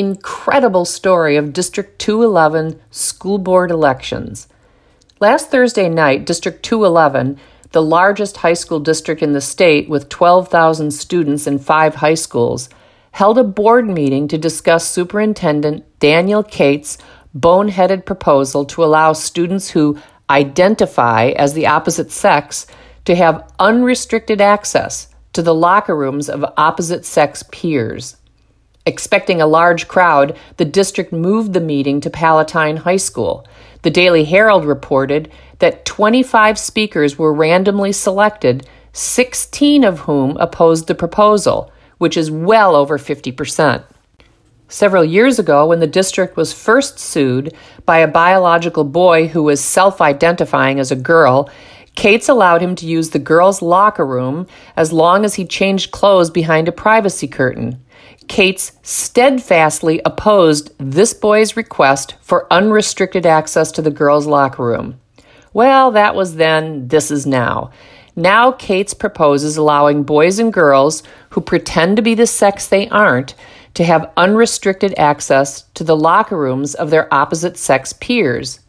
incredible story of District 211 school board elections. Last Thursday night, District 211, the largest high school district in the state with 12,000 students in five high schools, held a board meeting to discuss Superintendent Daniel Cates' boneheaded proposal to allow students who identify as the opposite sex to have unrestricted access to the locker rooms of opposite sex peers. Expecting a large crowd, the district moved the meeting to Palatine High School. The Daily Herald reported that 25 speakers were randomly selected, 16 of whom opposed the proposal, which is well over 50%. Several years ago, when the district was first sued by a biological boy who was self identifying as a girl, Cates allowed him to use the girls' locker room as long as he changed clothes behind a privacy curtain. Cates steadfastly opposed this boy's request for unrestricted access to the girls' locker room. Well, that was then, this is now. Now, Cates proposes allowing boys and girls who pretend to be the sex they aren't to have unrestricted access to the locker rooms of their opposite sex peers.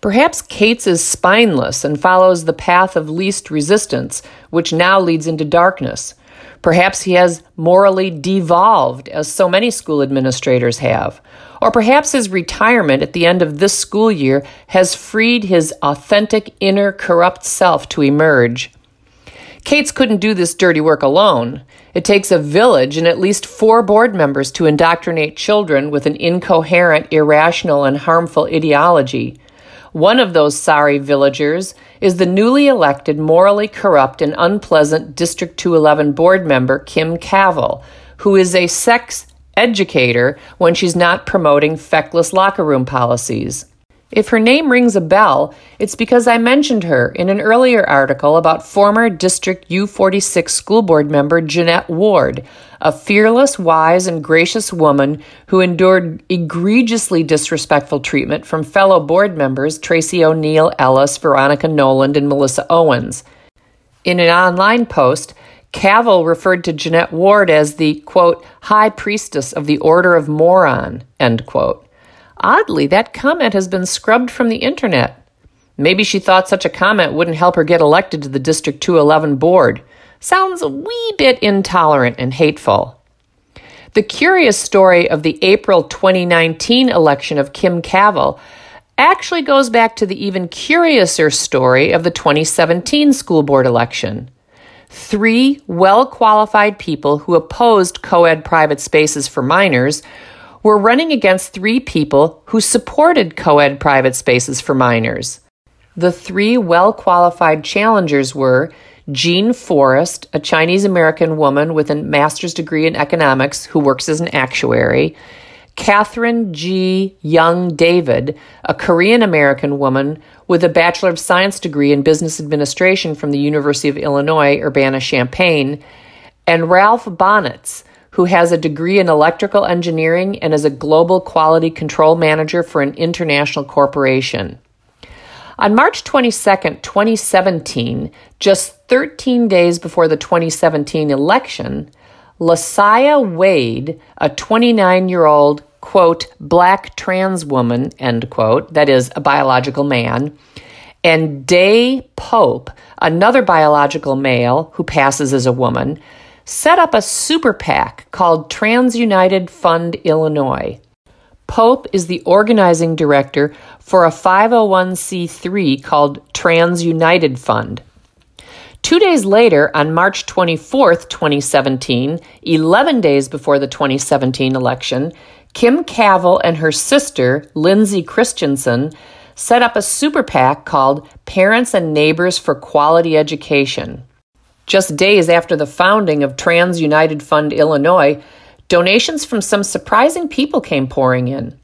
Perhaps Cates is spineless and follows the path of least resistance, which now leads into darkness. Perhaps he has morally devolved, as so many school administrators have. Or perhaps his retirement at the end of this school year has freed his authentic inner corrupt self to emerge. Cates couldn't do this dirty work alone. It takes a village and at least four board members to indoctrinate children with an incoherent, irrational, and harmful ideology. One of those sorry villagers is the newly elected, morally corrupt, and unpleasant District 211 board member, Kim Cavill, who is a sex educator when she's not promoting feckless locker room policies. If her name rings a bell, it's because I mentioned her in an earlier article about former District U46 school board member Jeanette Ward, a fearless, wise, and gracious woman who endured egregiously disrespectful treatment from fellow board members Traci O'Neal Ellis, Veronica Noland, and Melissa Owens. In an online post, Cavill referred to Jeanette Ward as the, quote, high priestess of the Order of Moron, end quote. Oddly, that comment has been scrubbed from the internet. Maybe she thought such a comment wouldn't help her get elected to the District 211 board. Sounds a wee bit intolerant and hateful. The curious story of the April 2019 election of Kim Cavill actually goes back to the even curiouser story of the 2017 school board election. Three well qualified people who opposed co ed private spaces for minors were running against three people who supported co ed private spaces for minors. The three well qualified challengers were Jean Forrest, a Chinese American woman with a master's degree in economics who works as an actuary, Catherine G. Young David, a Korean American woman with a Bachelor of Science degree in Business Administration from the University of Illinois, Urbana Champaign, and Ralph Bonnetz, who has a degree in electrical engineering and is a global quality control manager for an international corporation. On March 22, 2017, just 13 days before the 2017 election, LaSaia Wade, a 29 year old, quote, black trans woman, end quote, that is, a biological man, and Day Pope, another biological male who passes as a woman, set up a super PAC called Trans United Fund Illinois. Pope is the organizing director for a 501c3 called Trans United Fund. Two days later, on March 24, 2017, 11 days before the 2017 election, Kim Cavill and her sister, Lindsay Christensen, set up a super PAC called Parents and Neighbors for Quality Education. Just days after the founding of Trans United Fund Illinois, donations from some surprising people came pouring in.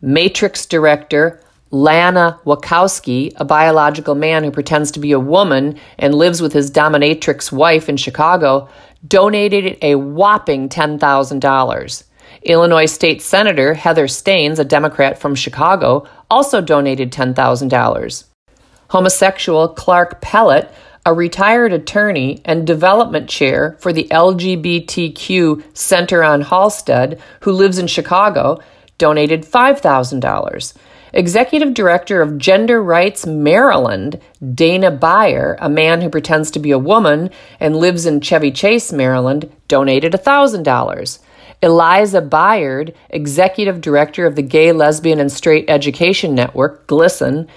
Matrix director Lana Wachowski, a biological man who pretends to be a woman and lives with his dominatrix wife in Chicago, donated a whopping $10,000. Illinois State Senator Heather Steans, a Democrat from Chicago, also donated $10,000. Homosexual Clark Pellet a retired attorney and development chair for the LGBTQ Center on Halsted, who lives in Chicago, donated $5,000. Executive Director of Gender Rights Maryland, Dana Beyer, a man who pretends to be a woman and lives in Chevy Chase, Maryland, donated $1,000. Eliza Byard, Executive Director of the Gay, Lesbian, and Straight Education Network, GLSEN,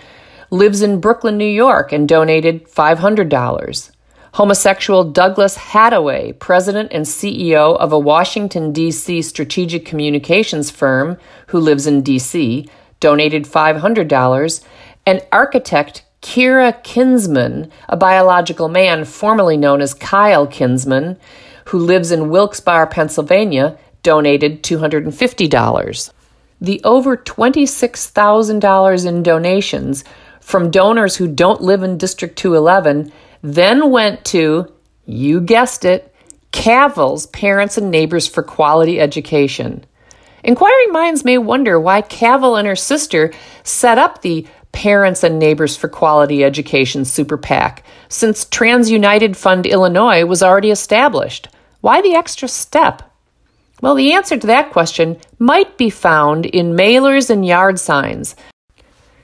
lives in Brooklyn, New York, and donated $500. Homosexual Douglas Hattaway, president and CEO of a Washington, D.C. strategic communications firm who lives in D.C., donated $500. And architect Kira Kinsman, a biological man formerly known as Kyle Kinsman, who lives in Wilkes-Barre, Pennsylvania, donated $250. The over $26,000 in donations from donors who don't live in District 211 then went to, you guessed it, Cavill's Parents and Neighbors for Quality Education. Inquiring minds may wonder why Cavill and her sister set up the Parents and Neighbors for Quality Education Super PAC, since Trans United Fund Illinois was already established. Why the extra step? Well, the answer to that question might be found in mailers and yard signs.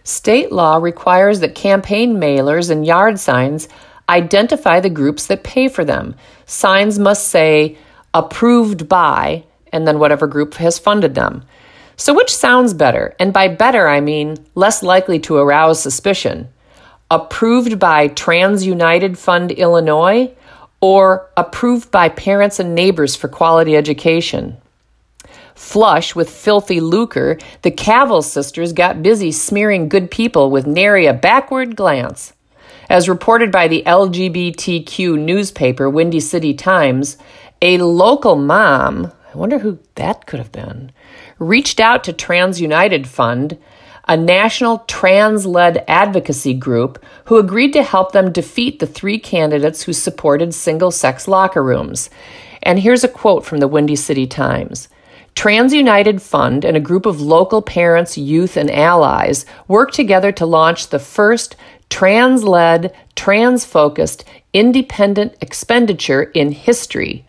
State law requires that campaign mailers and yard signs identify the groups that pay for them. Signs must say approved by and then whatever group has funded them. So, which sounds better? And by better, I mean less likely to arouse suspicion. Approved by Trans United Fund Illinois or approved by parents and neighbors for quality education. Flush with filthy lucre, the Cavill sisters got busy smearing good people with nary a backward glance. As reported by the LGBTQ newspaper Windy City Times, a local mom, I wonder who that could have been, reached out to Trans United Fund a national trans led advocacy group who agreed to help them defeat the three candidates who supported single sex locker rooms. And here's a quote from the Windy City Times. Trans United Fund and a group of local parents, youth, and allies worked together to launch the first trans led, trans focused, independent expenditure in history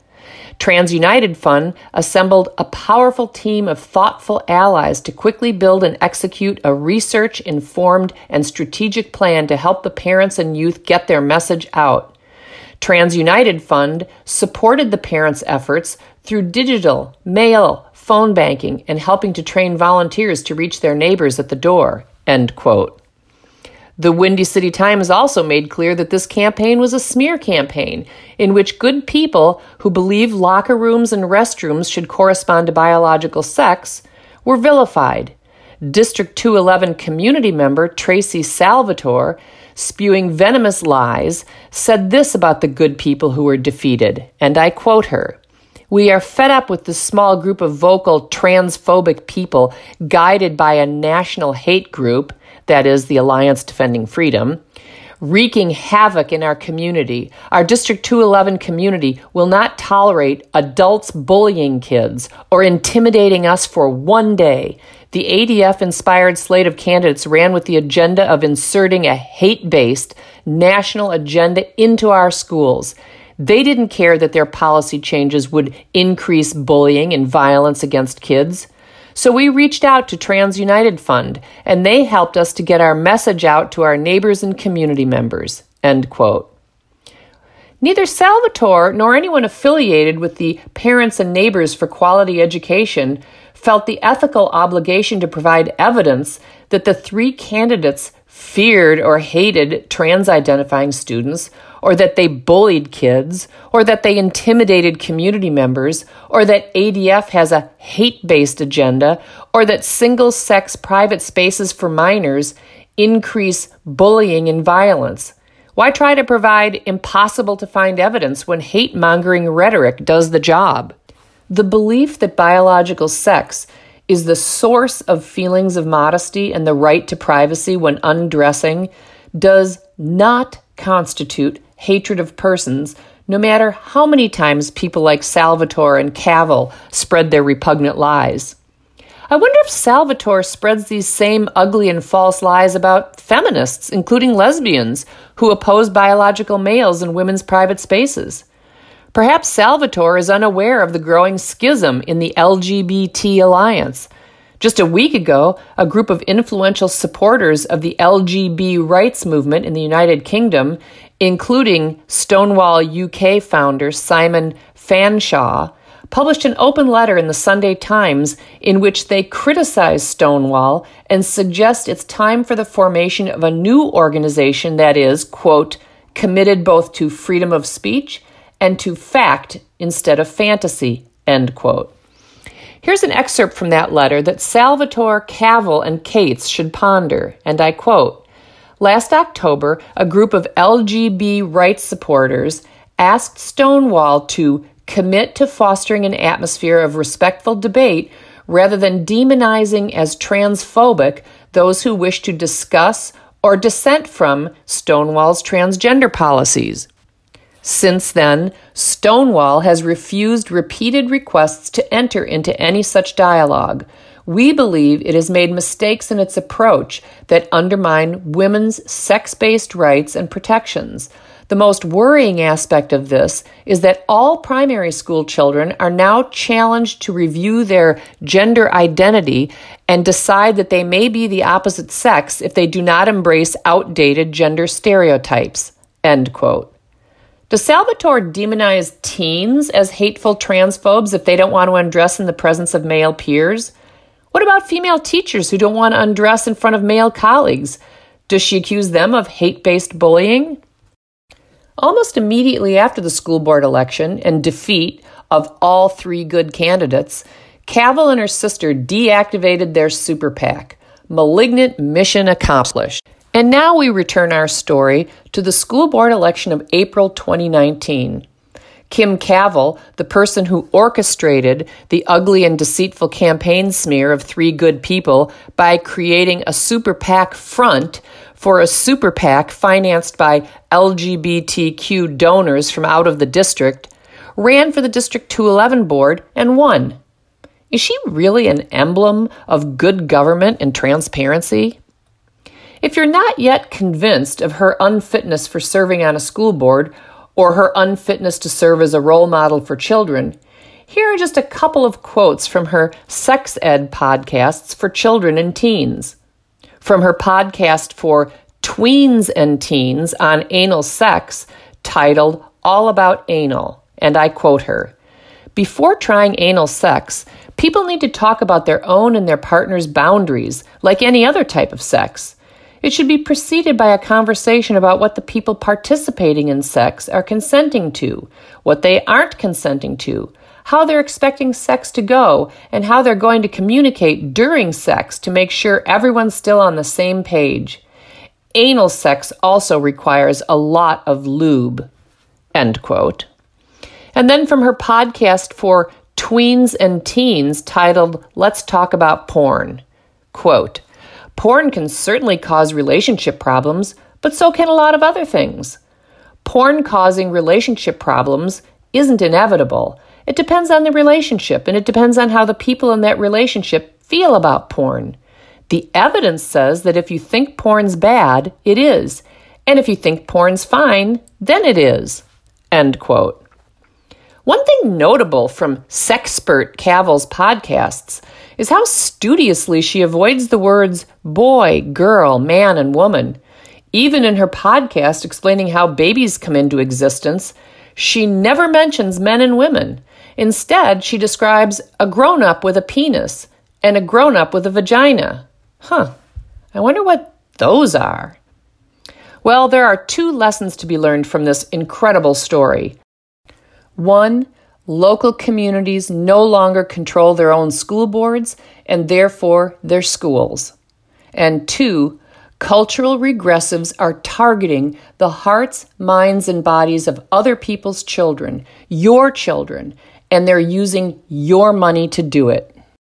TransUnited Fund assembled a powerful team of thoughtful allies to quickly build and execute a research informed and strategic plan to help the parents and youth get their message out. TransUnited Fund supported the parents' efforts through digital, mail, phone banking, and helping to train volunteers to reach their neighbors at the door. End quote. The Windy City Times also made clear that this campaign was a smear campaign in which good people who believe locker rooms and restrooms should correspond to biological sex were vilified. District 211 community member Tracy Salvatore, spewing venomous lies, said this about the good people who were defeated, and I quote her. We are fed up with this small group of vocal transphobic people guided by a national hate group that is the Alliance Defending Freedom, wreaking havoc in our community. Our District 211 community will not tolerate adults bullying kids or intimidating us for one day. The ADF inspired slate of candidates ran with the agenda of inserting a hate based national agenda into our schools. They didn't care that their policy changes would increase bullying and violence against kids. So we reached out to Trans United Fund, and they helped us to get our message out to our neighbors and community members. End quote. Neither Salvatore nor anyone affiliated with the Parents and Neighbors for Quality Education felt the ethical obligation to provide evidence that the three candidates feared or hated trans identifying students or that they bullied kids, or that they intimidated community members, or that ADF has a hate based agenda, or that single sex private spaces for minors increase bullying and violence. Why try to provide impossible to find evidence when hate mongering rhetoric does the job? The belief that biological sex is the source of feelings of modesty and the right to privacy when undressing does not constitute hatred of persons, no matter how many times people like Salvatore and Cavill spread their repugnant lies. I wonder if Salvatore spreads these same ugly and false lies about feminists, including lesbians, who oppose biological males in women's private spaces. Perhaps Salvatore is unaware of the growing schism in the LGBT alliance. Just a week ago, a group of influential supporters of the LGB rights movement in the United Kingdom, including Stonewall UK founder Simon Fanshawe, published an open letter in the Sunday Times in which they criticize Stonewall and suggest it's time for the formation of a new organization that is, quote, committed both to freedom of speech and to fact instead of fantasy, end quote. Here's an excerpt from that letter that Salvatore, Cavill, and Cates should ponder, and I quote Last October, a group of LGB rights supporters asked Stonewall to commit to fostering an atmosphere of respectful debate rather than demonizing as transphobic those who wish to discuss or dissent from Stonewall's transgender policies. Since then, Stonewall has refused repeated requests to enter into any such dialogue. We believe it has made mistakes in its approach that undermine women's sex based rights and protections. The most worrying aspect of this is that all primary school children are now challenged to review their gender identity and decide that they may be the opposite sex if they do not embrace outdated gender stereotypes. End quote. Does Salvatore demonize teens as hateful transphobes if they don't want to undress in the presence of male peers? What about female teachers who don't want to undress in front of male colleagues? Does she accuse them of hate based bullying? Almost immediately after the school board election and defeat of all three good candidates, Cavill and her sister deactivated their super PAC. Malignant mission accomplished. And now we return our story to the school board election of April 2019. Kim Cavill, the person who orchestrated the ugly and deceitful campaign smear of three good people by creating a super PAC front for a super PAC financed by LGBTQ donors from out of the district, ran for the District 211 board and won. Is she really an emblem of good government and transparency? If you're not yet convinced of her unfitness for serving on a school board or her unfitness to serve as a role model for children, here are just a couple of quotes from her sex ed podcasts for children and teens from her podcast for tweens and teens on anal sex titled All About Anal. And I quote her Before trying anal sex, people need to talk about their own and their partner's boundaries, like any other type of sex. It should be preceded by a conversation about what the people participating in sex are consenting to, what they aren't consenting to, how they're expecting sex to go, and how they're going to communicate during sex to make sure everyone's still on the same page. Anal sex also requires a lot of lube. End quote. And then from her podcast for tweens and teens titled Let's Talk About Porn. Quote, Porn can certainly cause relationship problems, but so can a lot of other things. Porn causing relationship problems isn't inevitable, it depends on the relationship, and it depends on how the people in that relationship feel about porn. The evidence says that if you think porn's bad, it is. And if you think porn's fine, then it is. End quote. One thing notable from Sexpert Cavill's podcasts is how studiously she avoids the words boy, girl, man, and woman. Even in her podcast explaining how babies come into existence, she never mentions men and women. Instead, she describes a grown up with a penis and a grown up with a vagina. Huh, I wonder what those are. Well, there are two lessons to be learned from this incredible story. One, local communities no longer control their own school boards and therefore their schools. And two, cultural regressives are targeting the hearts, minds, and bodies of other people's children, your children, and they're using your money to do it.